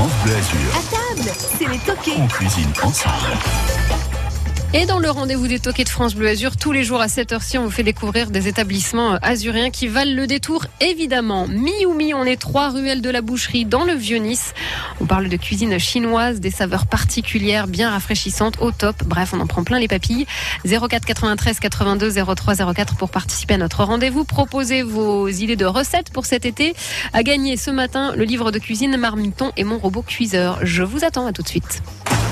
France Bleu Azur. À table, c'est les toqués. On cuisine ensemble. Et dans le rendez-vous des toquets de France Bleu Azur, tous les jours à cette heure-ci, on vous fait découvrir des établissements euh, azuriens qui valent le détour, évidemment. Mi ou mi, on est trois ruelles de la boucherie dans le Vieux-Nice. On parle de cuisine chinoise, des saveurs particulières, bien rafraîchissantes, au top. Bref, on en prend plein les papilles. 04 93 82 03 04 pour participer à notre rendez-vous. Proposez vos idées de recettes pour cet été. À gagner ce matin, le livre de cuisine Marmiton et mon robot cuiseur. Je vous attends à tout de suite.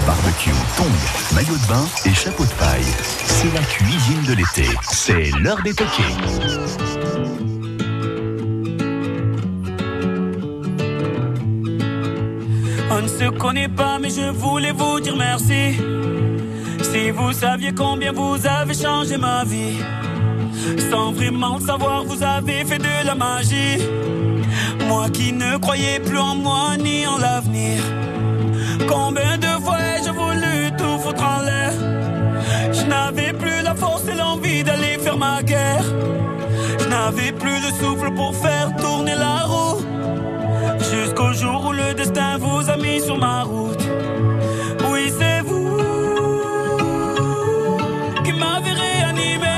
Barbecue, tongs, maillot de bain et chapeau de paille. C'est la cuisine de l'été. C'est l'heure des toquets. On ne se connaît pas, mais je voulais vous dire merci. Si vous saviez combien vous avez changé ma vie, sans vraiment le savoir, vous avez fait de la magie. Moi qui ne croyais plus en moi ni en l'avenir. Combien de fois ai-je voulu tout foutre en l'air? Je n'avais plus la force et l'envie d'aller faire ma guerre. Je n'avais plus le souffle pour faire tourner la roue. Jusqu'au jour où le destin vous a mis sur ma route. Oui, c'est vous qui m'avez réanimé.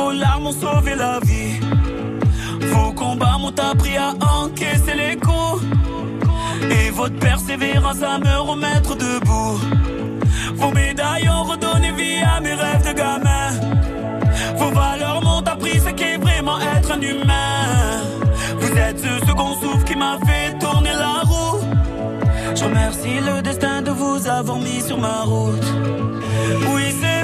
Vos larmes ont sauvé la vie. Vos combats m'ont appris à encaisser les coups. Et votre persévérance à me remettre debout. Vos médailles ont redonné vie à mes rêves de gamin. Vos valeurs m'ont appris ce qu'est vraiment être un humain. Vous êtes ce second souffle qui m'a fait tourner la roue. Je remercie le destin de vous avoir mis sur ma route. Oui, c'est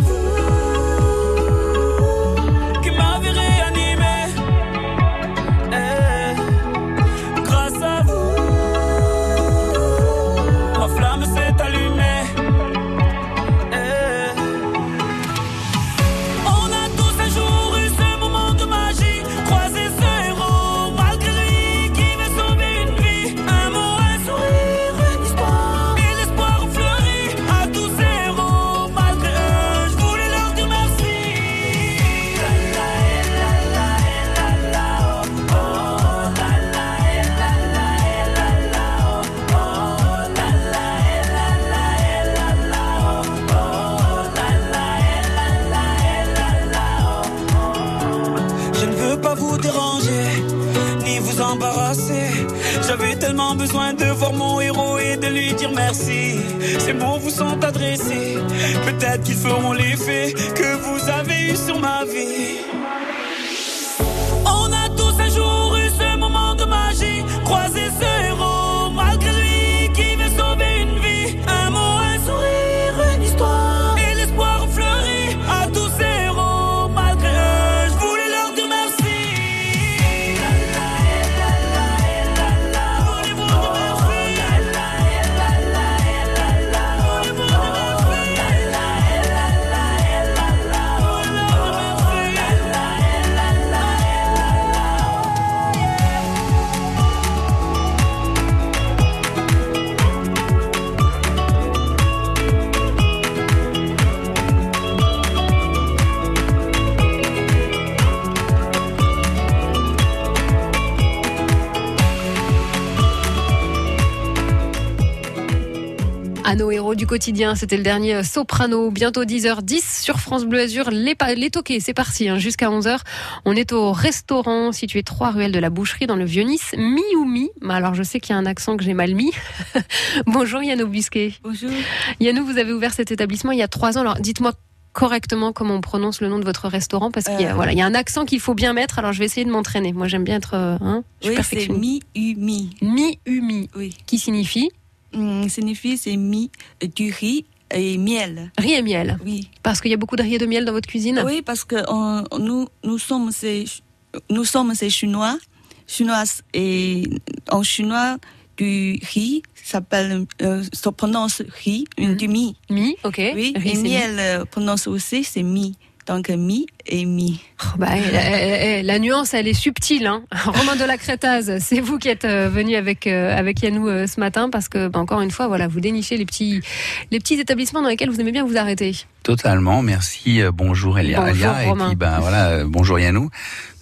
du quotidien, c'était le dernier euh, Soprano. Bientôt 10h10 sur France Bleu Azur. Les, les toqués, c'est parti, hein, jusqu'à 11h. On est au restaurant situé 3 ruelles de la Boucherie dans le Vieux-Nice. Mi ou mi Bah, Alors je sais qu'il y a un accent que j'ai mal mis. Bonjour Yannou Busquet. Bonjour. Yannou, vous avez ouvert cet établissement il y a 3 ans. Alors dites-moi correctement comment on prononce le nom de votre restaurant parce qu'il y a, Euh. voilà, il y a un accent qu'il faut bien mettre. Alors je vais essayer de m'entraîner. Moi j'aime bien être... euh, Hein, je Oui, c'est perfectionniste. mi-umi. Mi-umi, Oui. qui signifie Signifie c'est mi du riz et miel. Riz et miel. Oui. Parce qu'il y a beaucoup de riz et de miel dans votre cuisine Oui, parce que on- nous, nous sommes ces, nous sommes ces Chinois, Chinoises, et en chinois, du riz s'appelle, euh, se prononce riz, une Mhm. du mi. Mi, ok. Oui, Riz, et c'est mi. miel euh, prononce aussi, c'est mi. Donc mi et mi. Oh, bah, eh, eh, eh, la nuance, elle est subtile. Hein. Romain de la Crétaz, c'est vous qui êtes euh, venu avec euh, avec Yannou euh, ce matin parce que, bah, encore une fois, voilà, vous dénichez les petits les petits établissements dans lesquels vous aimez bien vous arrêter. Totalement, merci. bonjour Elia, Bonjour, Elia, et Romain. puis voilà, euh, bonjour Yannou.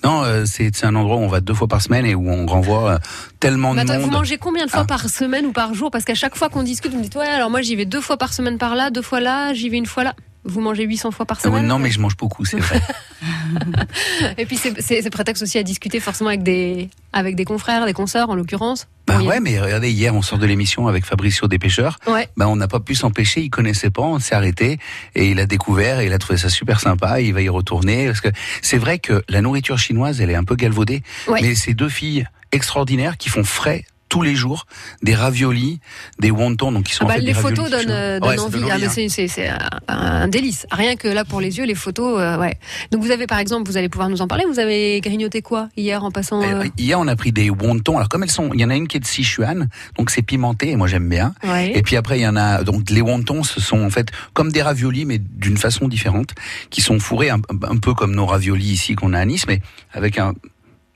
Non, c'est c'est un endroit où on va deux fois par semaine et où on renvoie tellement de attends, vous monde. mangez combien de fois Ah. par semaine ou par jour? Parce qu'à chaque fois qu'on discute, vous me dites ouais, alors moi j'y vais deux fois par semaine par là, deux fois là, j'y vais une fois là. Vous mangez 800 fois par ouais, semaine non, mais je mange beaucoup, c'est vrai. Et puis c'est- prétexte aussi à discuter forcément avec des avec des confrères, des consoeurs en l'occurrence. bah Bon, ouais, mais regardez, hier on sort de l'émission avec Fabricio des pêcheurs. Ouais. Ben on n'a pas pu s'empêcher, il connaissait pas, on s'est arrêté et il a découvert et il a trouvé ça super sympa. Il va y retourner parce que c'est vrai que la nourriture chinoise, elle est un peu galvaudée, Ouais. mais ces deux filles extraordinaires qui font frais tous les jours des raviolis, des wontons, donc qui sont Ah en bah, fait les des photos donnent, Ouais, envie. Ah, hein. c'est, un, délice. Rien que là pour les yeux, les photos, euh, ouais. Donc vous avez par exemple, vous allez pouvoir nous en parler. Vous avez grignoté quoi hier en passant Euh, euh, Hier, on a pris des wontons. Alors, comme elles sont, il y en a une qui est de Sichuan, donc c'est pimenté, et moi j'aime bien. ouais. Et puis après, il y en a, donc les wontons, ce sont en fait comme des raviolis, mais d'une façon différente, qui sont fourrés un, un peu comme nos raviolis ici qu'on a à Nice, mais avec un,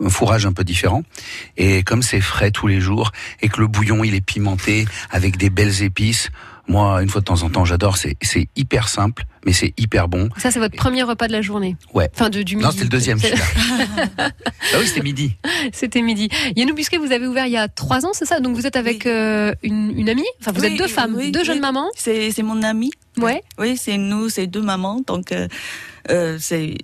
un fourrage un peu différent. Et comme c'est frais tous les jours, et que le bouillon, il est pimenté, avec des belles épices, moi, une fois de temps en temps, j'adore. C'est, c'est hyper simple, mais c'est hyper bon. Ça c'est votre premier repas de la journée. Ouais. Enfin de, du midi. Non, c'était le deuxième, ah oui, c'était midi. C'était midi. Yannou Busquet, vous avez ouvert il y a trois ans, c'est ça? Donc vous êtes avec euh, une, une amie? Enfin vous Oui, êtes deux femmes, oui, deux oui. jeunes mamans. C'est c'est mon ami. Ouais. Oui, c'est nous, c'est deux mamans. Donc, euh, euh, c'est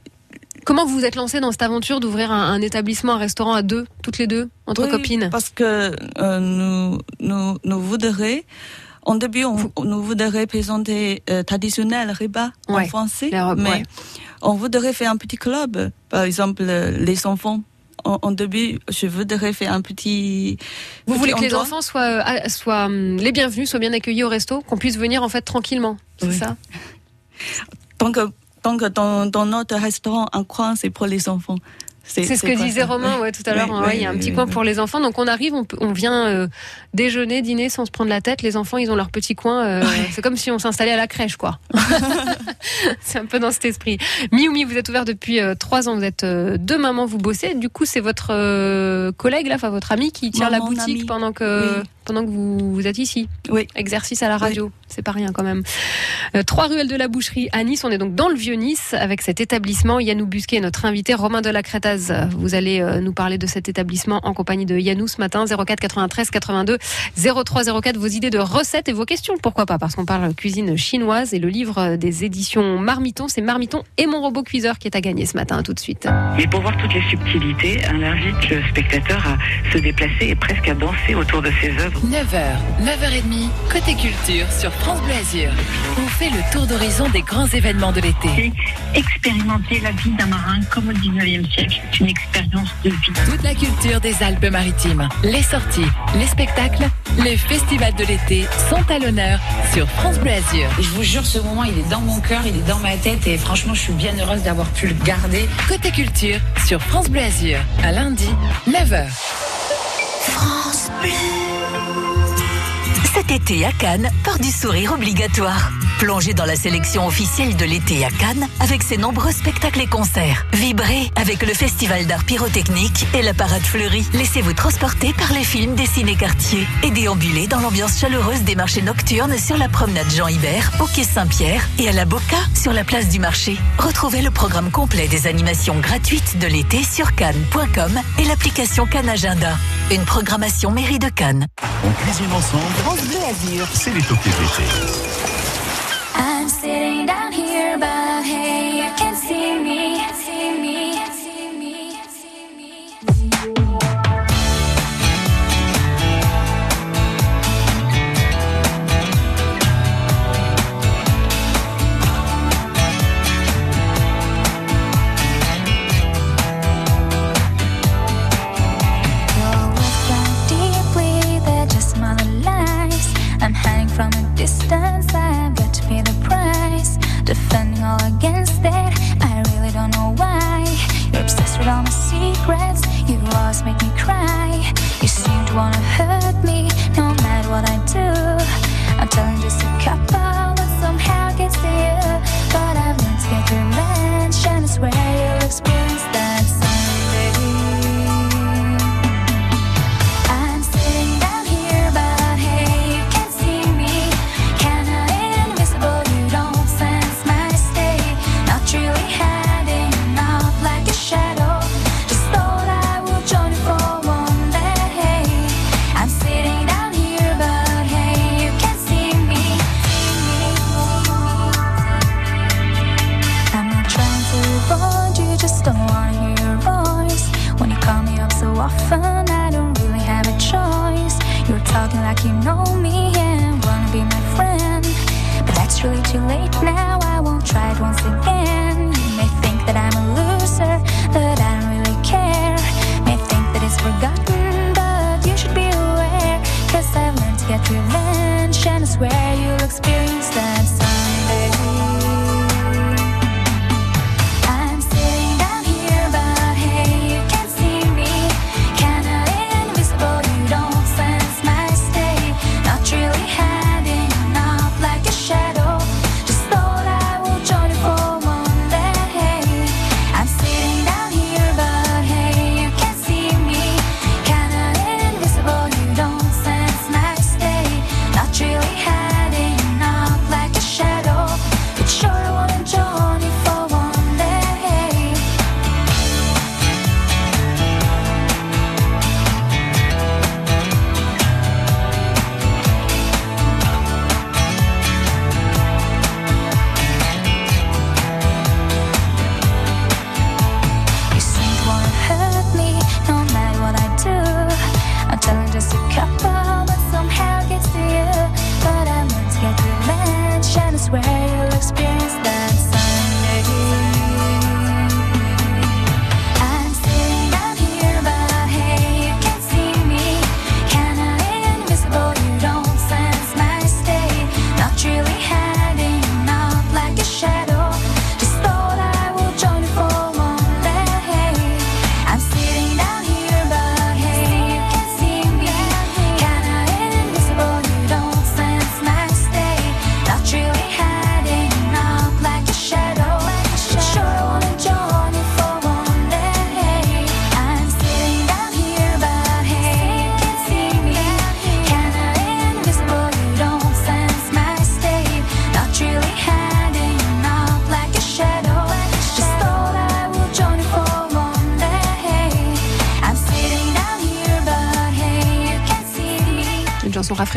Comment vous vous êtes lancée dans cette aventure d'ouvrir un, un établissement, un restaurant à deux, toutes les deux, entre Oui, copines? Parce que euh, nous, nous, nous voudrions, en début, on, nous voudrions présenter euh, traditionnel repas Ouais, en français, robes, mais ouais. on voudrait faire un petit club. Par exemple, euh, les enfants. En, début, je voudrais faire un petit. Vous petit voulez que les enfants soient, soient hum, les bienvenus, soient bien accueillis au resto, qu'on puisse venir en fait tranquillement. C'est Oui. ça? Donc, donc dans, dans notre restaurant, un coin, c'est pour les enfants. C'est ce que disait ça Romain ouais, tout à l'heure. Oui, Ouais, oui, il y a un oui, petit oui, coin oui. pour les enfants. Donc on arrive, on, vient euh, déjeuner, dîner sans se prendre la tête. Les enfants, ils ont leur petit coin. euh, C'est comme si on s'installait à la crèche, quoi. c'est un peu dans cet esprit. Mioumi, vous êtes ouvert depuis euh, trois ans. Vous êtes deux mamans, vous bossez. Du coup, c'est votre collègue, là, enfin votre ami, qui tient la boutique pendant que Oui. pendant que vous, vous êtes ici. Oui. Exercice à la radio, c'est pas rien quand même. Euh, Trois ruelles de la Boucherie à Nice. On est donc dans le vieux Nice avec cet établissement. Yannou Busquet, est notre invité, Romain de la Crétaz. Vous allez euh, nous parler de cet établissement en compagnie de Yannou ce matin. 04 93 82 03 04. Vos idées de recettes et vos questions. Pourquoi pas? Parce qu'on parle cuisine chinoise et le livre des éditions Marmiton, c'est Marmiton et mon robot cuiseur qui est à gagner ce matin. À tout de suite. Mais pour voir toutes les subtilités, on invite le spectateur à se déplacer et presque à danser autour de ses œuvres. 9h, 9h30, côté culture sur France Bleu Azur. On fait le tour d'horizon des grands événements de l'été. expérimenter la vie d'un marin comme au 19e siècle. C'est une expérience de vie. Toute la culture des Alpes-Maritimes, les sorties, les spectacles, les festivals de l'été sont à l'honneur sur France Bleu Azur. Je vous jure, ce moment, il est dans mon cœur, il est dans ma tête et franchement, je suis bien heureuse d'avoir pu le garder. Côté culture sur France Bleu Azur, à lundi, 9h. Cet été à Cannes, port du sourire obligatoire. Plongez dans la sélection officielle de l'été à Cannes avec ses nombreux spectacles et concerts. Vibrez avec le festival d'art pyrotechnique et la parade fleurie. Laissez-vous transporter par les films des ciné-quartiers et déambulez dans l'ambiance chaleureuse des marchés nocturnes sur la promenade Jean Hibert, au quai Saint-Pierre et à la Boca sur la place du marché. Retrouvez le programme complet des animations gratuites de l'été sur cannes.com et l'application Cannes Agenda. Une programmation mairie de Cannes. On cuisine ensemble. C'est les toquets de l'été. Often, I don't really have a choice. You're talking like you know me and wanna be my friend. But that's really too late now, I won't try it once again. You may think that I'm a loser, but I don't really care. May think that it's forgotten, but you should be aware. Cause I've learned to get revenge,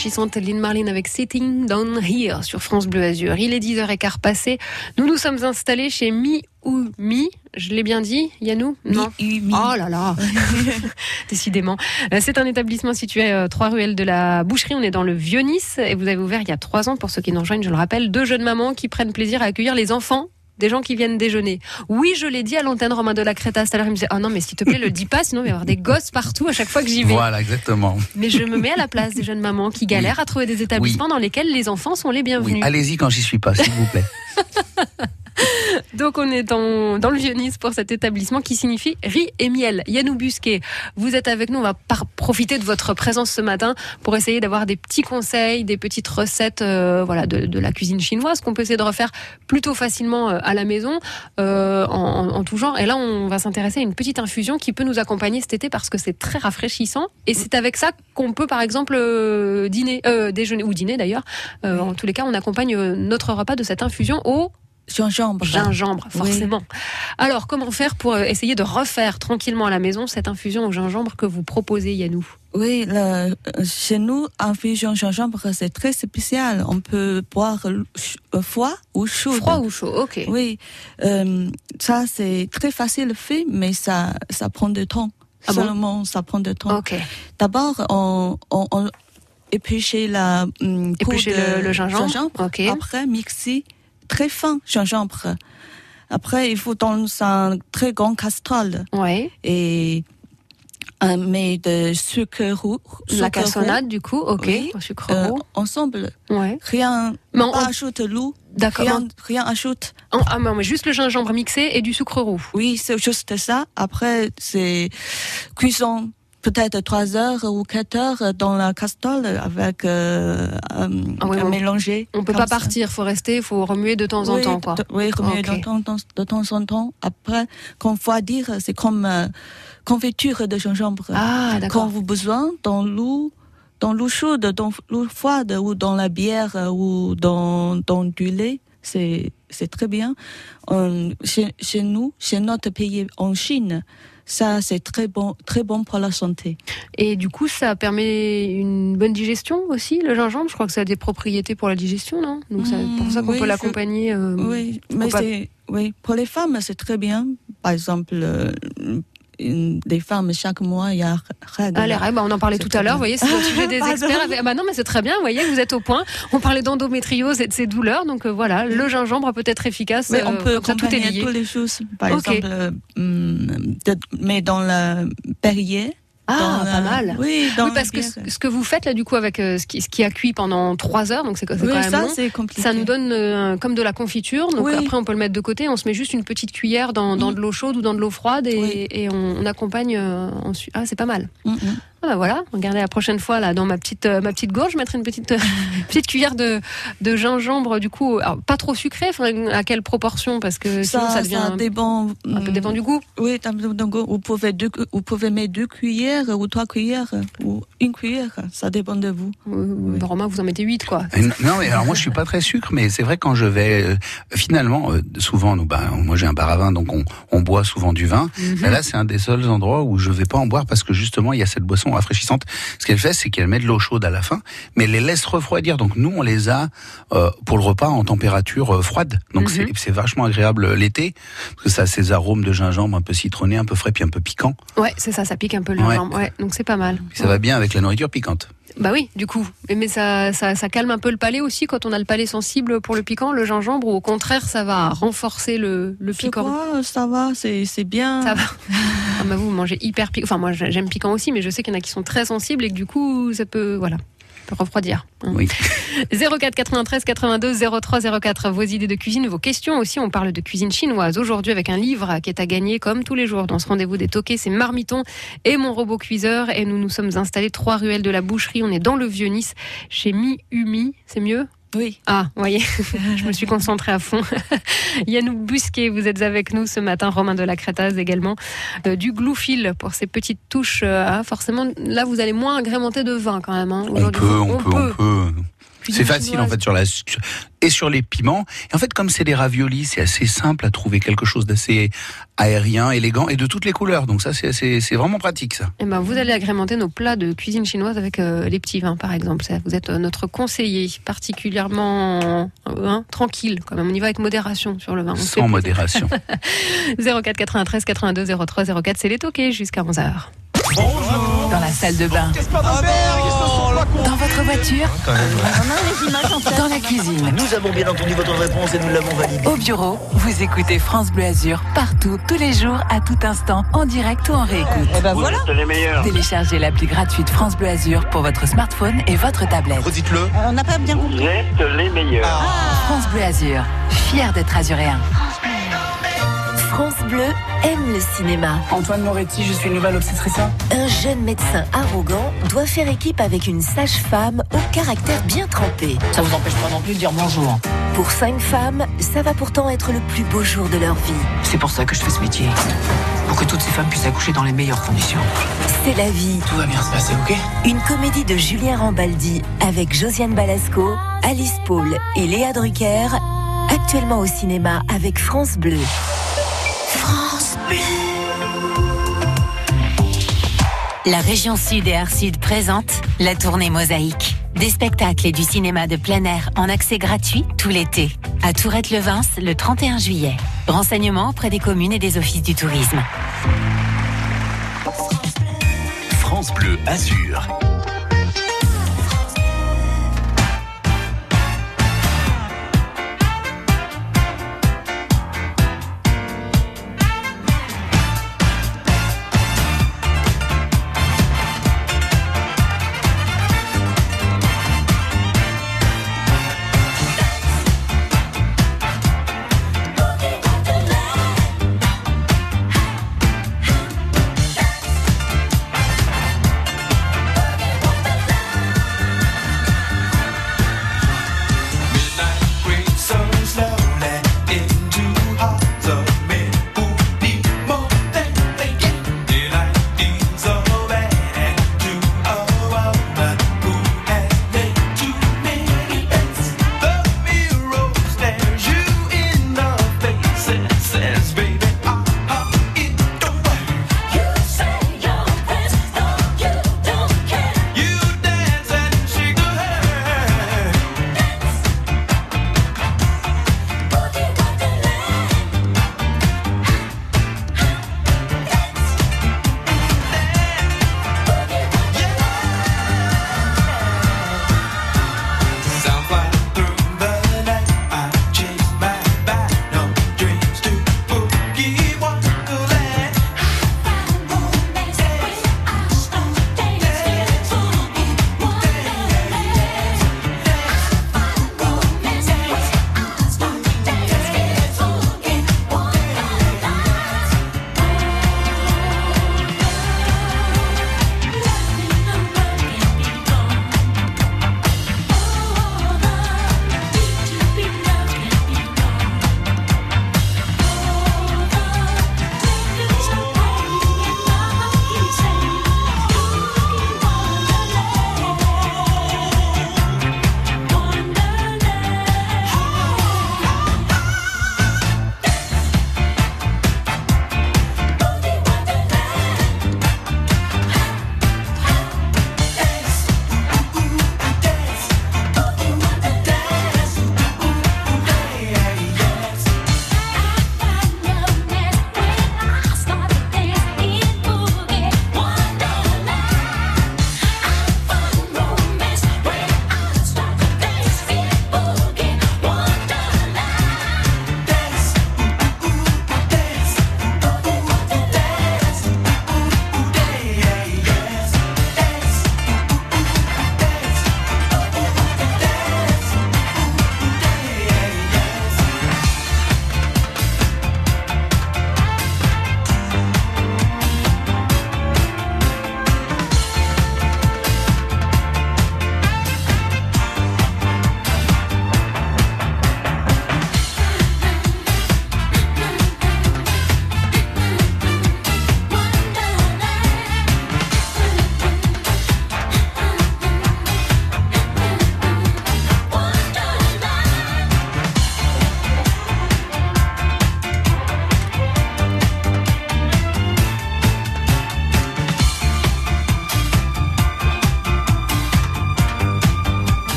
rafraîchissante, Lynn Marlin avec Sitting Down Here sur France Bleu Azur. Il est 10h15 passé. Nous nous sommes installés chez Mi ou Mi. Je l'ai bien dit, Yannou Non. Oh là là Décidément. Euh, C'est un établissement situé à 3 ruelles de la Boucherie. On est dans le Vieux-Nice et vous avez ouvert il y a 3 ans, pour ceux qui nous rejoignent, je le rappelle, deux jeunes mamans qui prennent plaisir à accueillir les enfants des gens qui viennent déjeuner. Oui, je l'ai dit à l'antenne Romain de la Créta tout à l'heure. Il me disait, oh non, mais s'il te plaît, le dis pas, sinon il va y avoir des gosses partout à chaque fois que j'y vais. Voilà, exactement. Mais je me mets à la place des jeunes mamans qui galèrent à trouver des établissements dans lesquels les enfants sont les bienvenus. Oui, allez-y quand j'y suis pas, s'il vous plaît. Donc on est dans, dans le Vieux-Nice pour cet établissement qui signifie riz et miel. Yannou Busquet, vous êtes avec nous, on va profiter de votre présence ce matin pour essayer d'avoir des petits conseils, des petites recettes euh, voilà, de, de la cuisine chinoise qu'on peut essayer de refaire plutôt facilement euh, à la maison euh, en, en- tout genre. Et là on va s'intéresser à une petite infusion qui peut nous accompagner cet été parce que c'est très rafraîchissant et c'est avec ça qu'on peut par exemple euh, dîner, euh, déjeuner ou dîner d'ailleurs. Euh, En tous les cas on accompagne notre repas de cette infusion au Gingembre. Gingembre, Oui. forcément. Alors, comment faire pour euh, essayer de refaire tranquillement à la maison cette infusion au gingembre que vous proposez, Yannou? Oui, le- euh, chez nous, infusion gingembre, c'est très spécial. On peut boire euh, froid ou chaud. Froid ou chaud, ok. Oui, euh, ça c'est très facile fait, mais ça, ça prend du temps. Ah bon? Seulement, ça prend du temps. Ok. D'abord, on, on, on éplucher la hum, Éplucher de le- le gingembre. Ok. Après, mixer très fin gingembre. Après, il faut dans un très grand casserole. Ouais. Et un mais de sucre roux. La cassonade, du coup, ok. Oui. Sucre Euh, roux. ensemble. Ouais. Rien, Mais on- pas ajoute l'eau. D'accord. Rien, rien ajoute. En- Ah, mais juste le gingembre mixé et du sucre roux. Oui, c'est juste ça. Après, c'est cuisson peut-être 3 heures ou 4 heures dans la casserole avec euh, un, Ah oui, on- mélangé. On peut pas ça. partir, faut rester, faut remuer de temps en temps, quoi. de- oui, remuer de, temps, temps- de temps en temps. Après, quand faut dire, c'est comme euh, confiture de gingembre. Ah, Quand vous besoin, dans l'eau, dans l'eau chaude, dans l'eau froide ou dans la bière euh, ou dans, dans du lait, c'est c'est très bien. Euh, chez, chez nous, chez notre pays, en Chine, ça c'est très bon, très bon pour la santé. Et du coup, ça permet une bonne digestion aussi, le gingembre? Je crois que ça a des propriétés pour la digestion, non? Donc c'est pour ça qu'on oui, peut l'accompagner. euh, Oui, mais pas- c'est oui pour les femmes c'est très bien par exemple, euh, une- des femmes, chaque mois, il y a règles. Ah, les règles, bah, on en parlait tout à l'heure, vous voyez, c'est le sujet des experts. avec- Ah bah non, mais c'est très bien, vous voyez, vous êtes au point. On parlait d'endométriose et de ses douleurs, donc euh, voilà, le gingembre peut être efficace. Mais on euh, peut ça, tout est lié. toutes les choses. Par exemple, euh, hum, mais dans la Perrier. Ah, dans pas la- mal. Oui, dans Oui, parce que ce, ce que vous faites là, du coup, avec euh, ce, qui, ce qui a cuit pendant trois heures, donc c'est Oui, quand même ça, long. compliqué. Ça nous donne euh, comme de la confiture, donc Oui. après on peut le mettre de côté, on se met juste une petite cuillère dans, dans de l'eau chaude ou dans de l'eau froide et, on, on accompagne euh, ensuite. Ah, c'est pas mal. Mm, mm. Ah bah voilà, regardez la prochaine fois là dans ma petite euh, ma petite gorge, je mettrai une petite euh, petite cuillère de de gingembre du coup, alors, pas trop sucré, à quelle proportion parce que sinon ça, Ça, devient ça dépend. un peu dépend du goût. Oui, goût. Vous pouvez, deux, vous pouvez mettre deux cuillères ou trois cuillères ou une cuillère. Ça dépend de vous. Euh, Romain, vous en mettez 8 quoi. N- Non, mais alors moi je suis pas très sucre, mais c'est vrai quand je vais euh, finalement euh, souvent nous, ben, moi j'ai un bar à vin, donc on, on boit souvent du vin. Mhm. Mais là c'est un des seuls endroits où je vais pas en boire parce que justement il y a cette boisson rafraîchissante. Ce qu'elle fait, c'est qu'elle met de l'eau chaude à la fin, mais elle les laisse refroidir. Donc nous on les a euh, pour le repas en température euh, froide. Donc Mhm. c'est c'est vachement agréable euh, l'été parce que ça a ces arômes de gingembre un peu citronné, un peu frais puis un peu piquant. Ouais, c'est ça, ça pique un peu le Ouais. gingembre. Ouais, donc c'est pas mal. Ça va bien avec la nourriture piquante. Bah oui, du coup. Mais- ça, ça, ça calme un peu le palais aussi quand on a le palais sensible pour le piquant, le gingembre, ou au contraire, ça va renforcer le, le piquant. crois, ça va, c'est c'est bien. Ça va. Ah bah vous mangez hyper piquant. Enfin, moi, j'aime piquant aussi, mais je sais qu'il y en a qui sont très sensibles et que du coup, ça peut, voilà, peut refroidir. hein. Oui. 04 93 82 03 04. Vos idées de cuisine, vos questions aussi. On parle de cuisine chinoise aujourd'hui avec un livre qui est à gagner comme tous les jours dans ce rendez-vous des toqués. C'est Marmiton et mon robot cuiseur. Et nous nous sommes installés trois ruelles de la boucherie. On est dans le Vieux-Nice chez Mi Umi. C'est mieux? Oui. Ah, vous voyez, je me suis concentrée à fond. Yannou Busquet, vous êtes avec nous ce matin, Romain de la Crétaz également, euh, du Gloufil pour ces petites touches. euh, ah, forcément, là, vous allez moins agrémenter de vin quand même. hein. On peut, on peut, on peut. C'est facile en fait sur la et sur les piments. Et en fait, comme c'est des raviolis, c'est assez simple à trouver quelque chose d'assez aérien, élégant et de toutes les couleurs. Donc ça, c'est- vraiment pratique ça. Eh ben, vous allez agrémenter nos plats de cuisine chinoise avec euh, les petits vins, par exemple. Vous êtes euh, notre conseiller, particulièrement euh, hein, tranquille quand même. On y va avec modération sur le vin. On Sans modération. 04 93 82 03 04, c'est les toqués jusqu'à 11h. Dans la salle de bain. Dans votre voiture. Dans la cuisine. Nous avons bien entendu votre réponse et nous l'avons validée. Au bureau, vous écoutez France Bleu Azur partout, tous les jours, à tout instant, en direct ou en réécoute. Eh ben voilà. les meilleurs. Téléchargez l'appli gratuite France Bleu Azur pour votre smartphone et votre tablette. Redites-le. On n'a pas bien compris. Vous êtes les meilleurs. France Bleu Azur, fier d'être azuréen. France Bleu aime le cinéma. Antoine Moretti, je suis nouvelle obstétrice. Un jeune médecin arrogant doit faire équipe avec une sage-femme au caractère bien trempé. Ça vous empêche pas non plus de dire bonjour. Pour cinq femmes, ça va pourtant être le plus beau jour de leur vie. C'est pour ça que je fais ce métier. Pour que toutes ces femmes puissent accoucher dans les meilleures conditions. C'est la vie. Tout va bien se passer, ok? Une comédie de Julien Rambaldi avec Josiane Balasco, Alice Paul et Léa Drucker, actuellement au cinéma avec France Bleu. France Bleu. La région Sud et Arcide présente la tournée Mosaïque. Des spectacles et du cinéma de plein air en accès gratuit tout l'été. À Tourette-le-Vins le 31 juillet. Renseignements auprès des communes et des offices du tourisme. France Bleu Azur.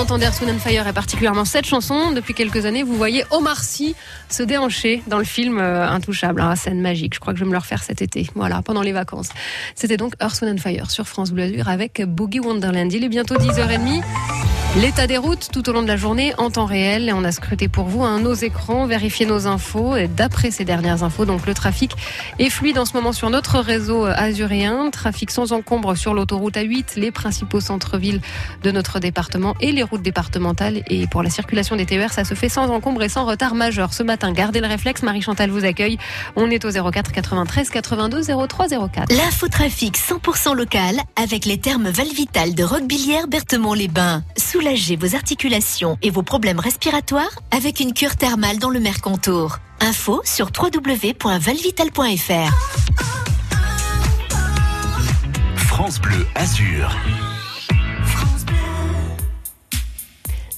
Entendez Earth, Fire et particulièrement cette chanson, depuis quelques années, vous voyez Omar Sy se déhancher dans le film euh, Intouchable. Ah, scène magique. Je crois que je vais me le refaire cet été. Voilà, pendant les vacances. C'était donc Earth, Fire sur France Bleu avec Boogie Wonderland. Il est bientôt 10h30. L'état des routes tout au long de la journée en temps réel. On a scruté pour vous hein, nos écrans, vérifié nos infos. D'après ces dernières infos, donc le trafic est fluide en ce moment sur notre réseau azuréen. Trafic sans encombre sur l'autoroute A8, les principaux centres-villes de notre département et les routes départementales. Et pour la circulation des TER, ça se fait sans encombre et sans retard majeur. Ce matin, gardez le réflexe. Marie-Chantal vous accueille. On est au 04 93 82 03 04. L'infotrafic 100% local avec les termes Valvital de Roquebillière Berthemont-les-Bains. Soulagez vos articulations et vos problèmes respiratoires avec une cure thermale dans le Mercantour. Info sur www.valvital.fr. France Bleu Azur.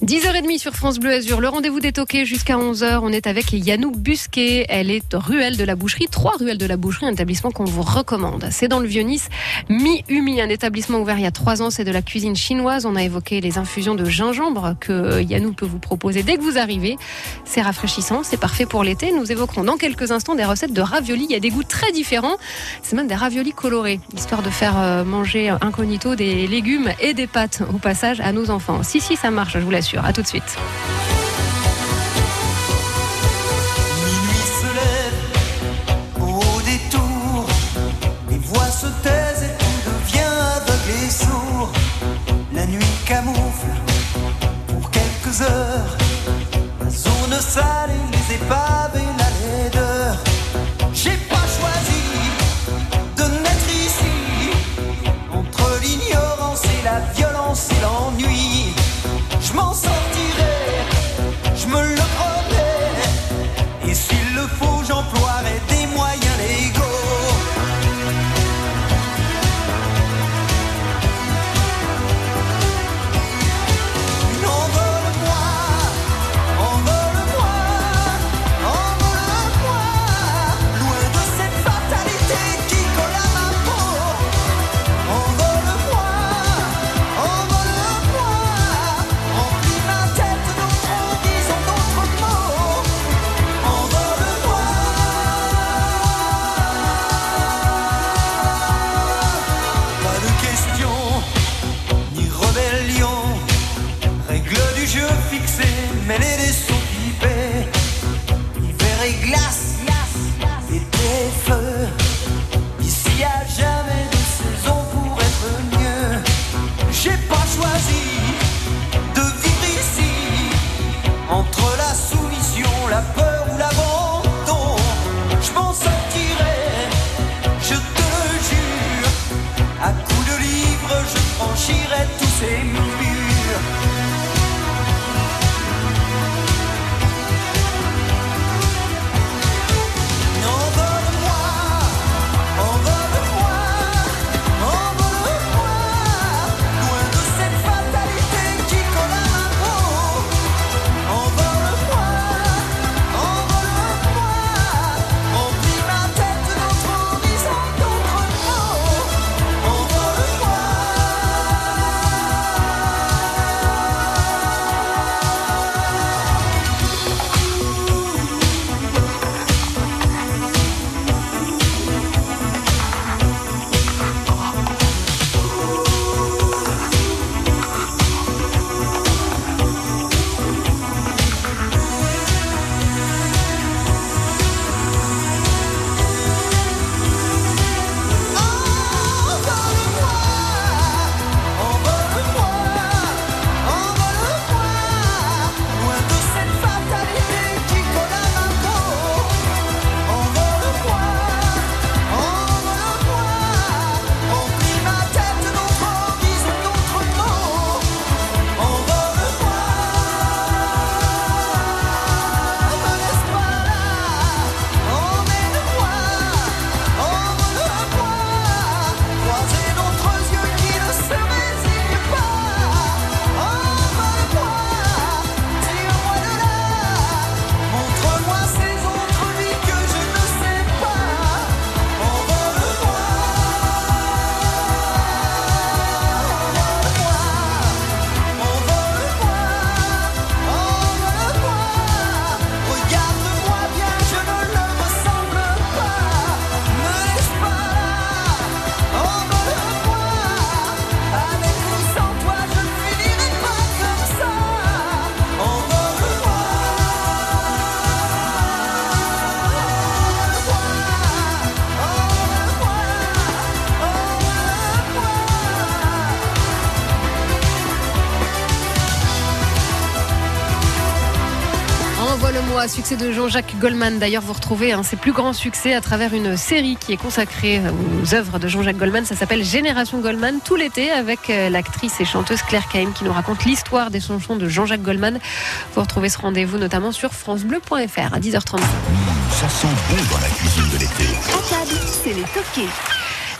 10h30 sur France Bleu Azur. Le rendez-vous des toqués jusqu'à 11h. On est avec Yanou Busquet. Elle est ruelle de la boucherie. Trois ruelles de la boucherie, un établissement qu'on vous recommande. C'est dans le Vieux-Nice. Mi-Umi, un établissement ouvert il y a trois ans. C'est de la cuisine chinoise. On a évoqué les infusions de gingembre que Yanou peut vous proposer dès que vous arrivez. C'est rafraîchissant. C'est parfait pour l'été. Nous évoquerons dans quelques instants des recettes de raviolis. Il y a des goûts très différents. C'est même des raviolis colorés. Histoire de faire euh, manger incognito des légumes et des pâtes au passage à nos enfants. Si, si, ça marche, je vous l'assure. À tout de suite. Chinois, succès de Jean-Jacques Goldman. D'ailleurs, vous retrouvez hein, ses plus grands succès à travers une série qui est consacrée aux œuvres de Jean-Jacques Goldman. Ça s'appelle Génération Goldman, tout l'été, avec euh, l'actrice et chanteuse Claire Caim qui nous raconte l'histoire des chansons de Jean-Jacques Goldman. Vous retrouvez ce rendez-vous notamment sur francebleu.fr à 10h35. Ça sent bon dans la cuisine de l'été. À table, c'est les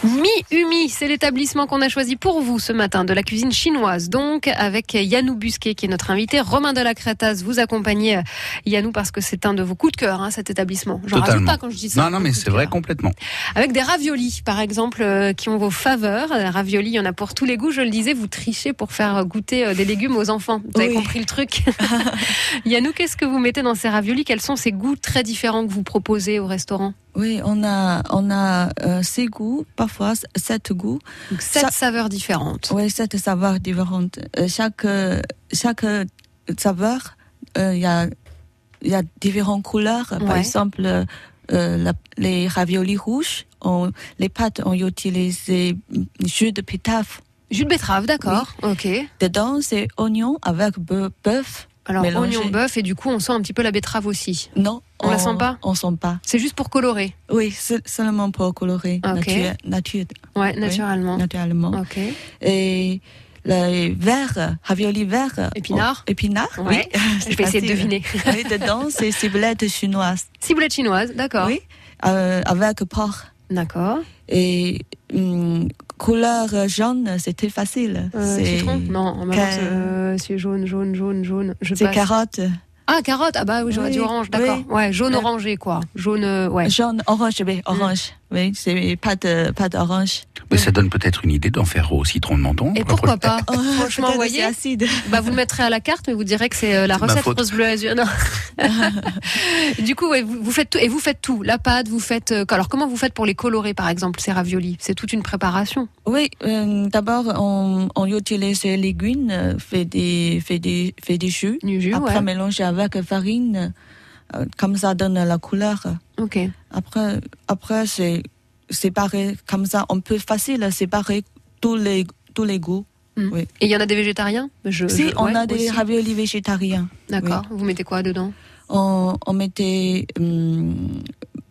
toqués. Mi-Umi, c'est l'établissement qu'on a choisi pour vous ce matin, de la cuisine chinoise. Donc, avec Yannou Busquet, qui est notre invité. Romain de la Crétasse, vous accompagnez euh, Yannou parce que c'est un de vos coups de cœur, hein, cet établissement. J'en rajoute pas quand je dis ça. Non, non, mais c'est vrai complètement. Avec des raviolis, par exemple, euh, qui ont vos faveurs. Les raviolis, il y en a pour tous les goûts. Je le disais, vous trichez pour faire goûter euh, des légumes aux enfants. Vous avez Oui. compris le truc. Yannou, qu'est-ce que vous mettez dans ces raviolis? Quels sont ces goûts très différents que vous proposez au restaurant? Oui, on a, on a euh, six goûts, parfois sept goûts. Donc, sept saveurs différentes. Oui, sept saveurs différentes. Euh, chaque, euh, chaque saveur, euh, il y, a, y a différentes couleurs. Par exemple, la- les raviolis rouges, on, les pâtes, on utilise jus de pétave. Jus de betterave, d'accord. Ok. Dedans, c'est oignon avec bœuf. bœuf Alors, mélangé. oignon, bœuf, et du coup, on sent un petit peu la betterave aussi. Non. On la sent pas On sent pas. C'est juste pour colorer. Oui, seulement pour colorer. Ok. Nature, nature. Ouais, Oui, naturellement. naturellement. Ok. Et les verts, raviolis verts. Épinards oh, Épinards, Ouais. oui. Je vais essayer de deviner. oui, dedans, c'est ciblette chinoise. Ciboulette chinoise, d'accord. Oui, euh, avec porc. D'accord. Et hum, couleur jaune, c'était facile. Euh, c'est citron? Non, en même temps, c'est euh, c'est jaune, jaune, jaune, jaune. C'est carotte. Ah, carotte? Ah bah oui, j'aurais Oui, dit orange, d'accord. oui. Ouais, jaune Euh, orangé, quoi. Jaune, euh, ouais. Jaune, orange, oui, orange. Oui, c'est pâte, pâte orange. Mais ça donne peut-être une idée d'en faire au citron de menton. Et pourquoi pas Franchement, Peut-être voyez, acide. bah, vous le mettrez à la carte, mais vous direz que c'est euh, la recette rose bleu azur. Non. du coup, ouais, vous, vous faites tout, et vous faites tout. La pâte, vous faites. euh, alors, comment vous faites pour les colorer, par exemple, ces raviolis? C'est toute une préparation. Oui, euh, d'abord, on, on utilise les légumes, euh, fait des, fait des, fait des jus. Du jus, Après, ouais. mélanger avec farine, euh, comme ça donne la couleur. Ok. Après, après c'est séparer, comme ça, on peut facile séparer tous les, tous les goûts. Mm. Oui. Et il y en a des végétariens? Je, Si, je- on ouais, a des aussi. raviolis végétariens. D'accord. Vous mettez quoi dedans? On, on mettait, hum,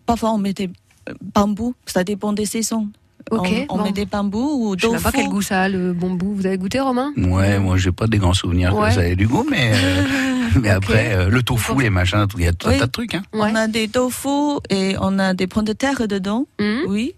parfois on mettait euh, bambou, ça dépend des saisons. Ok, on, on bon. met des bambous ou Je sais même pas quel goût ça a, le bambou. Vous avez goûté, Romain? Ouais, moi j'ai pas des grands souvenirs Ouais. que ça ait du goût, mais, euh, mais après euh, le tofu, les machins, il y a tout un tas de trucs. Hein. On a des tofu et on a des pommes de terre dedans, Mhm. oui,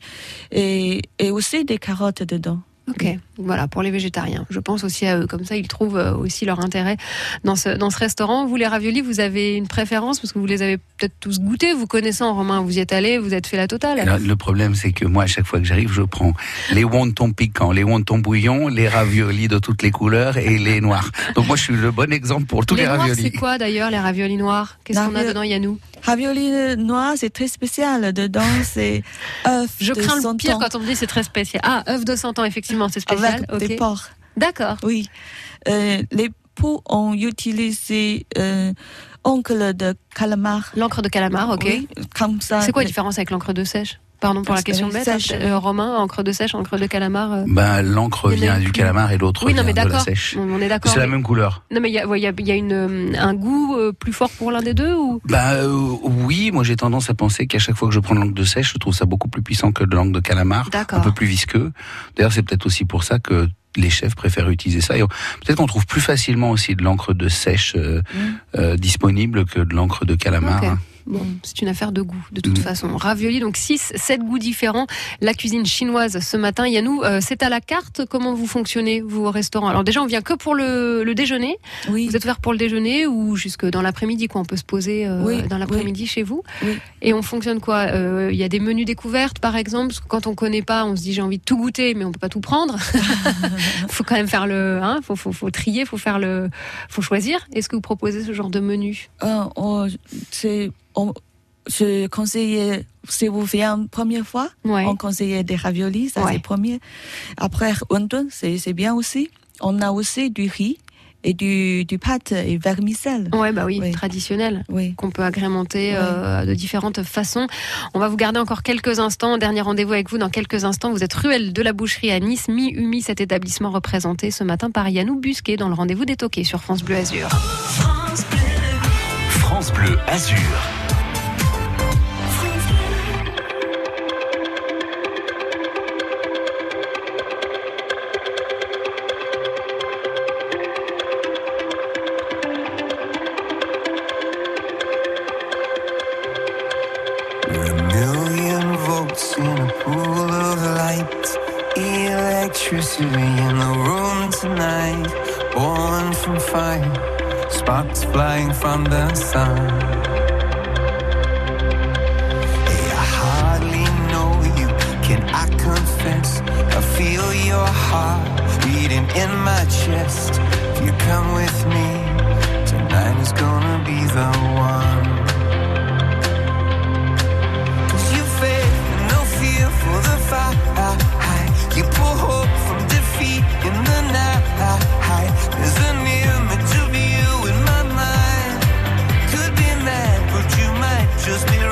et, et aussi des carottes dedans. Ok, voilà, pour les végétariens. Je pense aussi à eux, comme ça ils trouvent euh, aussi leur intérêt dans ce, dans ce restaurant. Vous, les raviolis, vous avez une préférence parce que vous les avez peut-être tous goûtés, vous connaissant Romain, vous y êtes allé, vous êtes fait la totale. Alors, le problème, c'est que moi, à chaque fois que j'arrive, je prends les wontons piquants, les wontons bouillons, les raviolis de toutes les couleurs et les noirs. Donc moi, je suis le bon exemple pour tous les, les noirs, raviolis. c'est quoi d'ailleurs, les raviolis noirs? Qu'est-ce qu'on a Ravioli- dedans, Yannou Ravioli noir, c'est très spécial. Dedans, c'est œuf Je de crains le 100 pire ans quand on me dit c'est très spécial. Ah, œuf de 100 ans, effectivement, c'est spécial. Avec des porcs. D'accord. Oui. Euh, les poux ont utilisé euh, oncle de calamar. L'encre de calamar, ok. Oui, comme ça. C'est quoi la différence avec l'encre de sèche? Pardon pour la question bête. hein, sèche. euh, Romain, encre de sèche, encre de calamar. euh. Ben, l'encre vient du calamar et l'autre Oui, non, vient mais de la sèche. On est d'accord. C'est la même couleur. Non, mais il y a, ouais, y a- y a une, euh, un goût euh, plus fort pour l'un des deux ou? Bah euh, oui, moi j'ai tendance à penser qu'à chaque fois que je prends de l'encre de sèche, je trouve ça beaucoup plus puissant que de l'encre de calamar, D'accord. un peu plus visqueux. D'ailleurs, c'est peut-être aussi pour ça que les chefs préfèrent utiliser ça. Peut-être qu'on trouve plus facilement aussi de l'encre de sèche euh, euh, disponible que de l'encre de calamar. Ok. Bon, c'est une affaire de goût, de toute Mm. façon. Ravioli, donc 6, 7 goûts différents. La cuisine chinoise ce matin. Yannou, euh, c'est à la carte Comment vous fonctionnez, vous, au restaurant? Alors déjà, on vient que pour le, le déjeuner. Oui. Vous êtes ouvert pour le déjeuner ou jusque dans l'après-midi, quoi? On peut se poser euh, Oui, dans l'après-midi chez vous Oui. Et on fonctionne quoi? Euh, Il y a des menus découvertes, par exemple parce que Quand on connaît pas, on se dit j'ai envie de tout goûter, mais on peut pas tout prendre. faut quand même faire le... Hein, faut, faut, faut trier, faut faire le... faut choisir. Est-ce que vous proposez ce genre de menu? Euh, on- c'est- on- je conseillais, si vous venez une première fois, Ouais. on conseillait des raviolis, ça Ouais. c'est premier. Après, wonton, c'est c'est bien aussi. On a aussi du riz et du, du pâte et vermicelle. Ouais, bah oui, Oui. traditionnel. Oui. Qu'on peut agrémenter euh, de différentes façons. On va vous garder encore quelques instants. Dernier rendez-vous avec vous dans quelques instants. Vous êtes ruelle de la boucherie à Nice, mi-umi, cet établissement représenté ce matin par Yannou Busquet dans le rendez-vous des toquets sur France Bleu Azur. France France Bleu Azur. In the room tonight. Born from fire, sparks flying from the sun. I hardly know you. Can I confess? I feel your heart beating in my chest. If you come with me, tonight is gonna be the one. Cause you faith no fear for the fight. You pull hope from defeat in the night. There's in my mind. Could be mad, but you might just be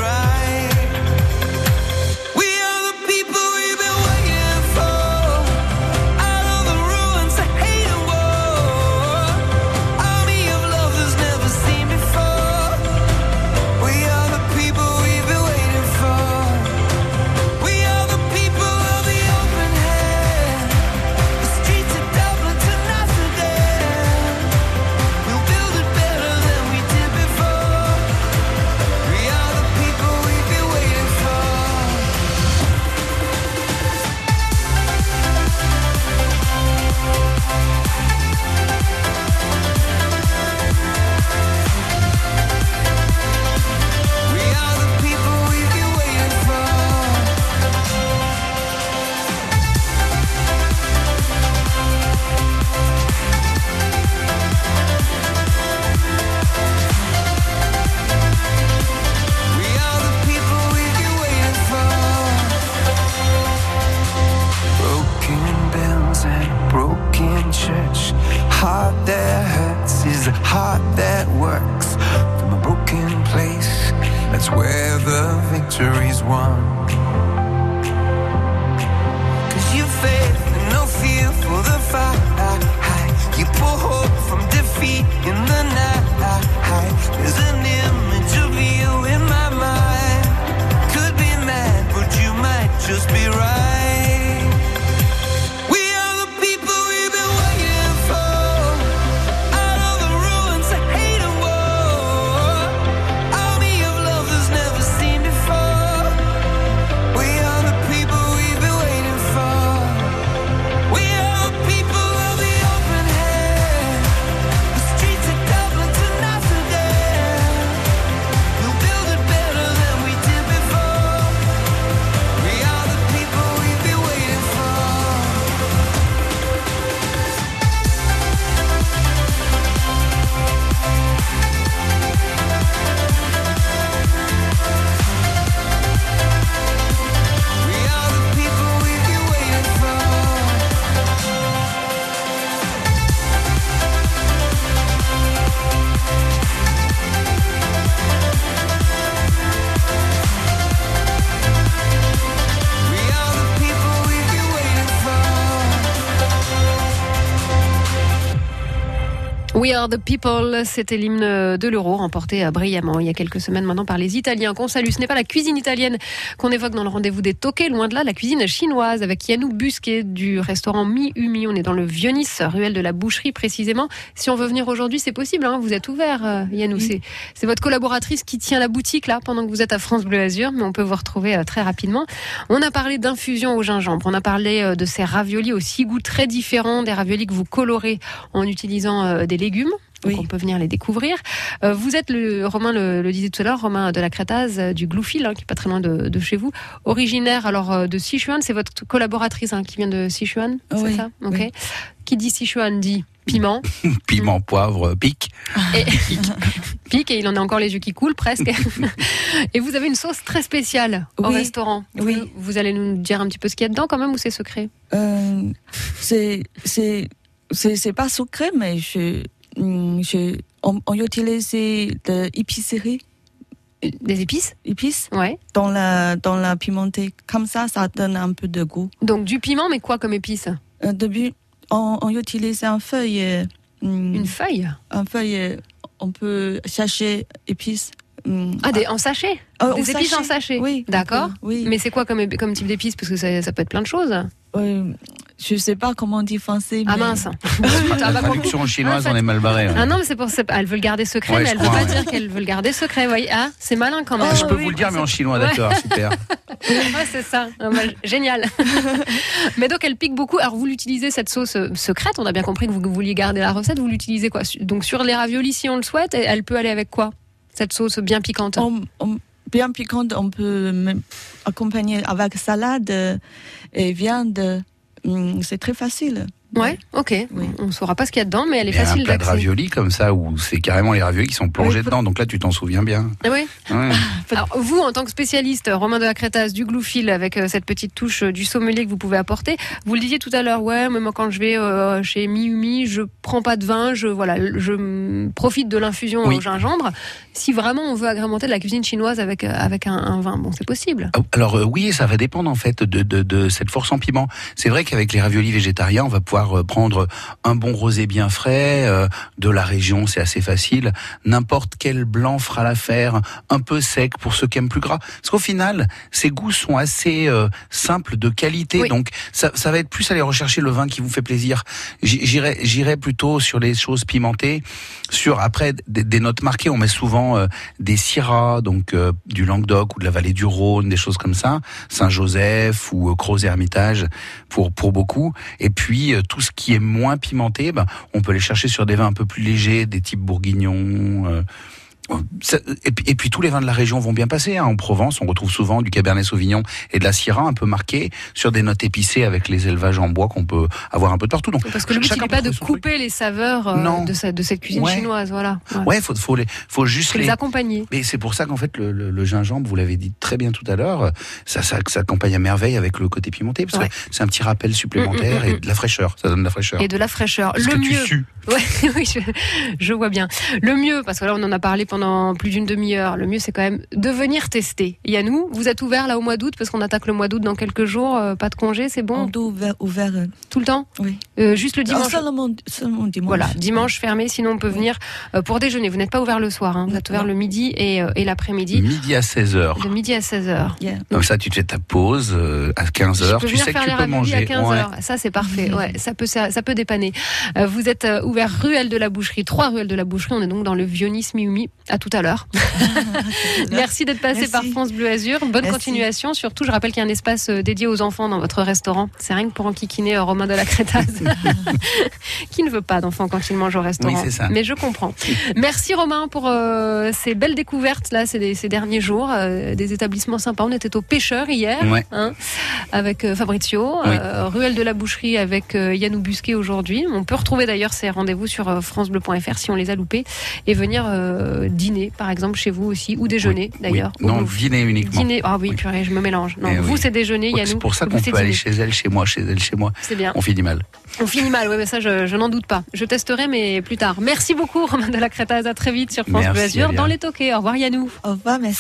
the people, c'était l'hymne de l'euro remporté brillamment il y a quelques semaines maintenant par les Italiens qu'on salue. Ce n'est pas la cuisine italienne qu'on évoque dans le rendez-vous des toquets, loin de là, la cuisine chinoise avec Yannou Busquet du restaurant Mi Umi. On est dans le Vieux-Nice, ruelle de la boucherie précisément. Si on veut venir aujourd'hui, c'est possible, hein, vous êtes ouvert euh, Yannou. C'est, c'est votre collaboratrice qui tient la boutique là pendant que vous êtes à France Bleu Azur, mais on peut vous retrouver euh, très rapidement. On a parlé d'infusion au gingembre, on a parlé euh, de ces raviolis aussi goûts très différents, des raviolis que vous colorez en utilisant euh, des légumes. Donc on peut venir les découvrir. Euh, vous êtes le Romain le, le disait tout à l'heure, Romain de la Crétase euh, du Gloufil, hein, qui est pas très loin de, de chez vous, originaire alors euh, de Sichuan. C'est votre collaboratrice hein, qui vient de Sichuan, c'est ça Ok. oui. Qui dit Sichuan dit piment. Piment, poivre, pic. Et, pique et il en a encore les yeux qui coulent presque. et vous avez une sauce très spéciale au Oui, restaurant. oui. Vous, vous allez nous dire un petit peu ce qu'il y a dedans quand même ou c'est secret? Euh, c'est c'est c'est c'est pas secret, mais je je on, on utilise de épicerie. Des épices? Épices. Ouais. Dans la dans la pimentée. Comme ça, ça donne un peu de goût. Donc du piment, mais quoi comme épice? Au début, on, on utilise un feuille. hum, Une feuille? Un feuille. on peut chercher épices. hum, Ah, des, en sachet Euh, Des épices en sachet, oui, D'accord. oui. Mais c'est quoi comme type d'épices? Parce que ça, ça peut être plein de choses. euh, je sais pas comment on dit français. Ah mince. La Ah, bah, traduction chinoise, en fait- on est mal barré. ouais. Ah non, mais c'est pour ça. Elle veut le garder secret, Ouais, mais elle veut crois, pas ouais. dire qu'elle veut le garder secret. Voyez. Ah, c'est malin quand même. Ah, je peux vous le dire, mais en chinois, d'accord, super. Ouais, c'est ça. Ah, génial. mais donc, elle pique beaucoup. Alors, vous l'utilisez, cette sauce euh, secrète. On a bien compris que vous vouliez garder la recette. Vous l'utilisez quoi? Donc, sur les raviolis, si on le souhaite, elle peut aller avec quoi Cette sauce bien piquante? On- on- bien piquante, on peut accompagner avec salade euh, et viande. Hum, C'est très facile. Ouais, ok. On ne saura pas ce qu'il y a dedans, mais elle est Il y a un facile plat de d'accès. raviolis comme ça où c'est carrément les raviolis qui sont plongés dedans. Donc là, tu t'en souviens bien. Ah Oui. Ouais. Alors, vous, en tant que spécialiste, Romain de la Crétasse, du glouphile, avec euh, cette petite touche euh, du sommelier que vous pouvez apporter, vous le disiez tout à l'heure, ouais, mais moi, quand je vais euh, chez Miumi, je prends pas de vin, je, voilà, je profite de l'infusion Oui. au gingembre. Si vraiment on veut agrémenter de la cuisine chinoise avec, euh, avec un, un vin, bon, c'est possible. Ah, Alors oui, ça va dépendre en fait de, de, de cette force en piment. C'est vrai qu'avec les raviolis végétariens, on va pouvoir euh, prendre un bon rosé bien frais euh, de la région, c'est assez facile. N'importe quel blanc fera l'affaire, un peu sec pour ceux qui aiment plus gras. Parce qu'au final, ces goûts sont assez euh, simples, de qualité, Oui. donc ça, ça va être plus aller rechercher le vin qui vous fait plaisir. J'irai j'irai plutôt sur les choses pimentées, sur après des, des notes marquées. On met souvent euh, des syrahs, donc du Languedoc ou de la vallée du Rhône, des choses comme ça, Saint-Joseph ou euh, Crozes-Hermitage pour pour beaucoup. Et puis euh, tout ce qui est moins pimenté, ben, on peut les chercher sur des vins un peu plus légers, des types bourguignons. Et, puis, tous les vins de la région vont bien passer. hein. En Provence, on retrouve souvent du Cabernet Sauvignon et de la Syrah un peu marqué sur des notes épicées avec les élevages en bois qu'on peut avoir un peu de partout. Donc, Parce que le but, n'est pas de truc. couper les saveurs euh, Non. de, cette- de cette cuisine Ouais. chinoise, voilà. Ouais. Ouais, faut, faut les, faut juste Faut les accompagner. Mais c'est pour ça qu'en fait le, le- le gingembre, vous l'avez dit très bien tout à l'heure, ça, ça, à merveille avec le côté pimenté parce Ouais. que c'est un petit rappel supplémentaire Mm, mm, mm, et de la fraîcheur. Ça donne de la fraîcheur. Et de la fraîcheur. Parce le que tu mieux. sues. Ouais, oui, je, je vois bien. Le mieux, parce que là on en a parlé pendant plus d'une demi-heure, le mieux c'est quand même de venir tester. Yannou, vous êtes ouvert là au mois d'août, parce qu'on attaque le mois d'août dans quelques jours, euh, pas de congé, c'est bon? On doit ouvert, ouvert. euh, Tout le temps? Oui. Euh, Juste le dimanche Ah, seulement, seulement dimanche. Voilà, dimanche fermé, sinon on peut venir euh, pour déjeuner. Vous n'êtes pas ouvert le soir, hein. vous êtes ouvert le midi et, euh, et l'après-midi. Midi à 16h. De midi à 16h. Comme ça, tu te fais ta pause euh, à 15h. Je peux Tu sais que faire tu les peux manger. à 15 Ouais. heures. Ça, c'est parfait. Ouais, ça peut, ça, ça peut dépanner. Euh, vous êtes ruelle de la boucherie, trois ruelles de la boucherie. On est donc dans le Vieux-Nice Miumi. À tout à l'heure. Merci d'être passé Merci. par France Bleu Azur. Bonne Merci. continuation. Surtout, je rappelle qu'il y a un espace euh, dédié aux enfants dans votre restaurant. C'est rien que pour enquiquiner euh, Romain de la Crétaze, qui ne veut pas d'enfants quand il mange au restaurant. Oui, ça. Mais je comprends. Merci Romain pour euh, ces belles découvertes là ces, ces derniers jours, euh, des établissements sympas. On était au pêcheur hier, Ouais. hein, avec Fabrizio, Oui. euh, Ruelle de la Boucherie avec Yannou Busquet aujourd'hui. On peut retrouver d'ailleurs ces rendez-vous sur euh, francebleu.fr si on les a loupés et venir euh, dîner par exemple chez vous aussi ou déjeuner d'ailleurs. Oui. Non, Louvre. dîner uniquement. Dîner, ah oui, purée, je me mélange. Non, Eh vous oui. c'est déjeuner, Donc, Yannou. C'est pour ça qu'on peut aller chez elle, chez moi, chez elle, chez moi. C'est bien. On finit mal. On finit mal, ouais, mais ça, je, je n'en doute pas. Je testerai, mais plus tard. Merci beaucoup, Romain de la Crétaze. À très vite sur France Bleu Azur dans les toquets. Au revoir, Yannou. Au revoir, merci.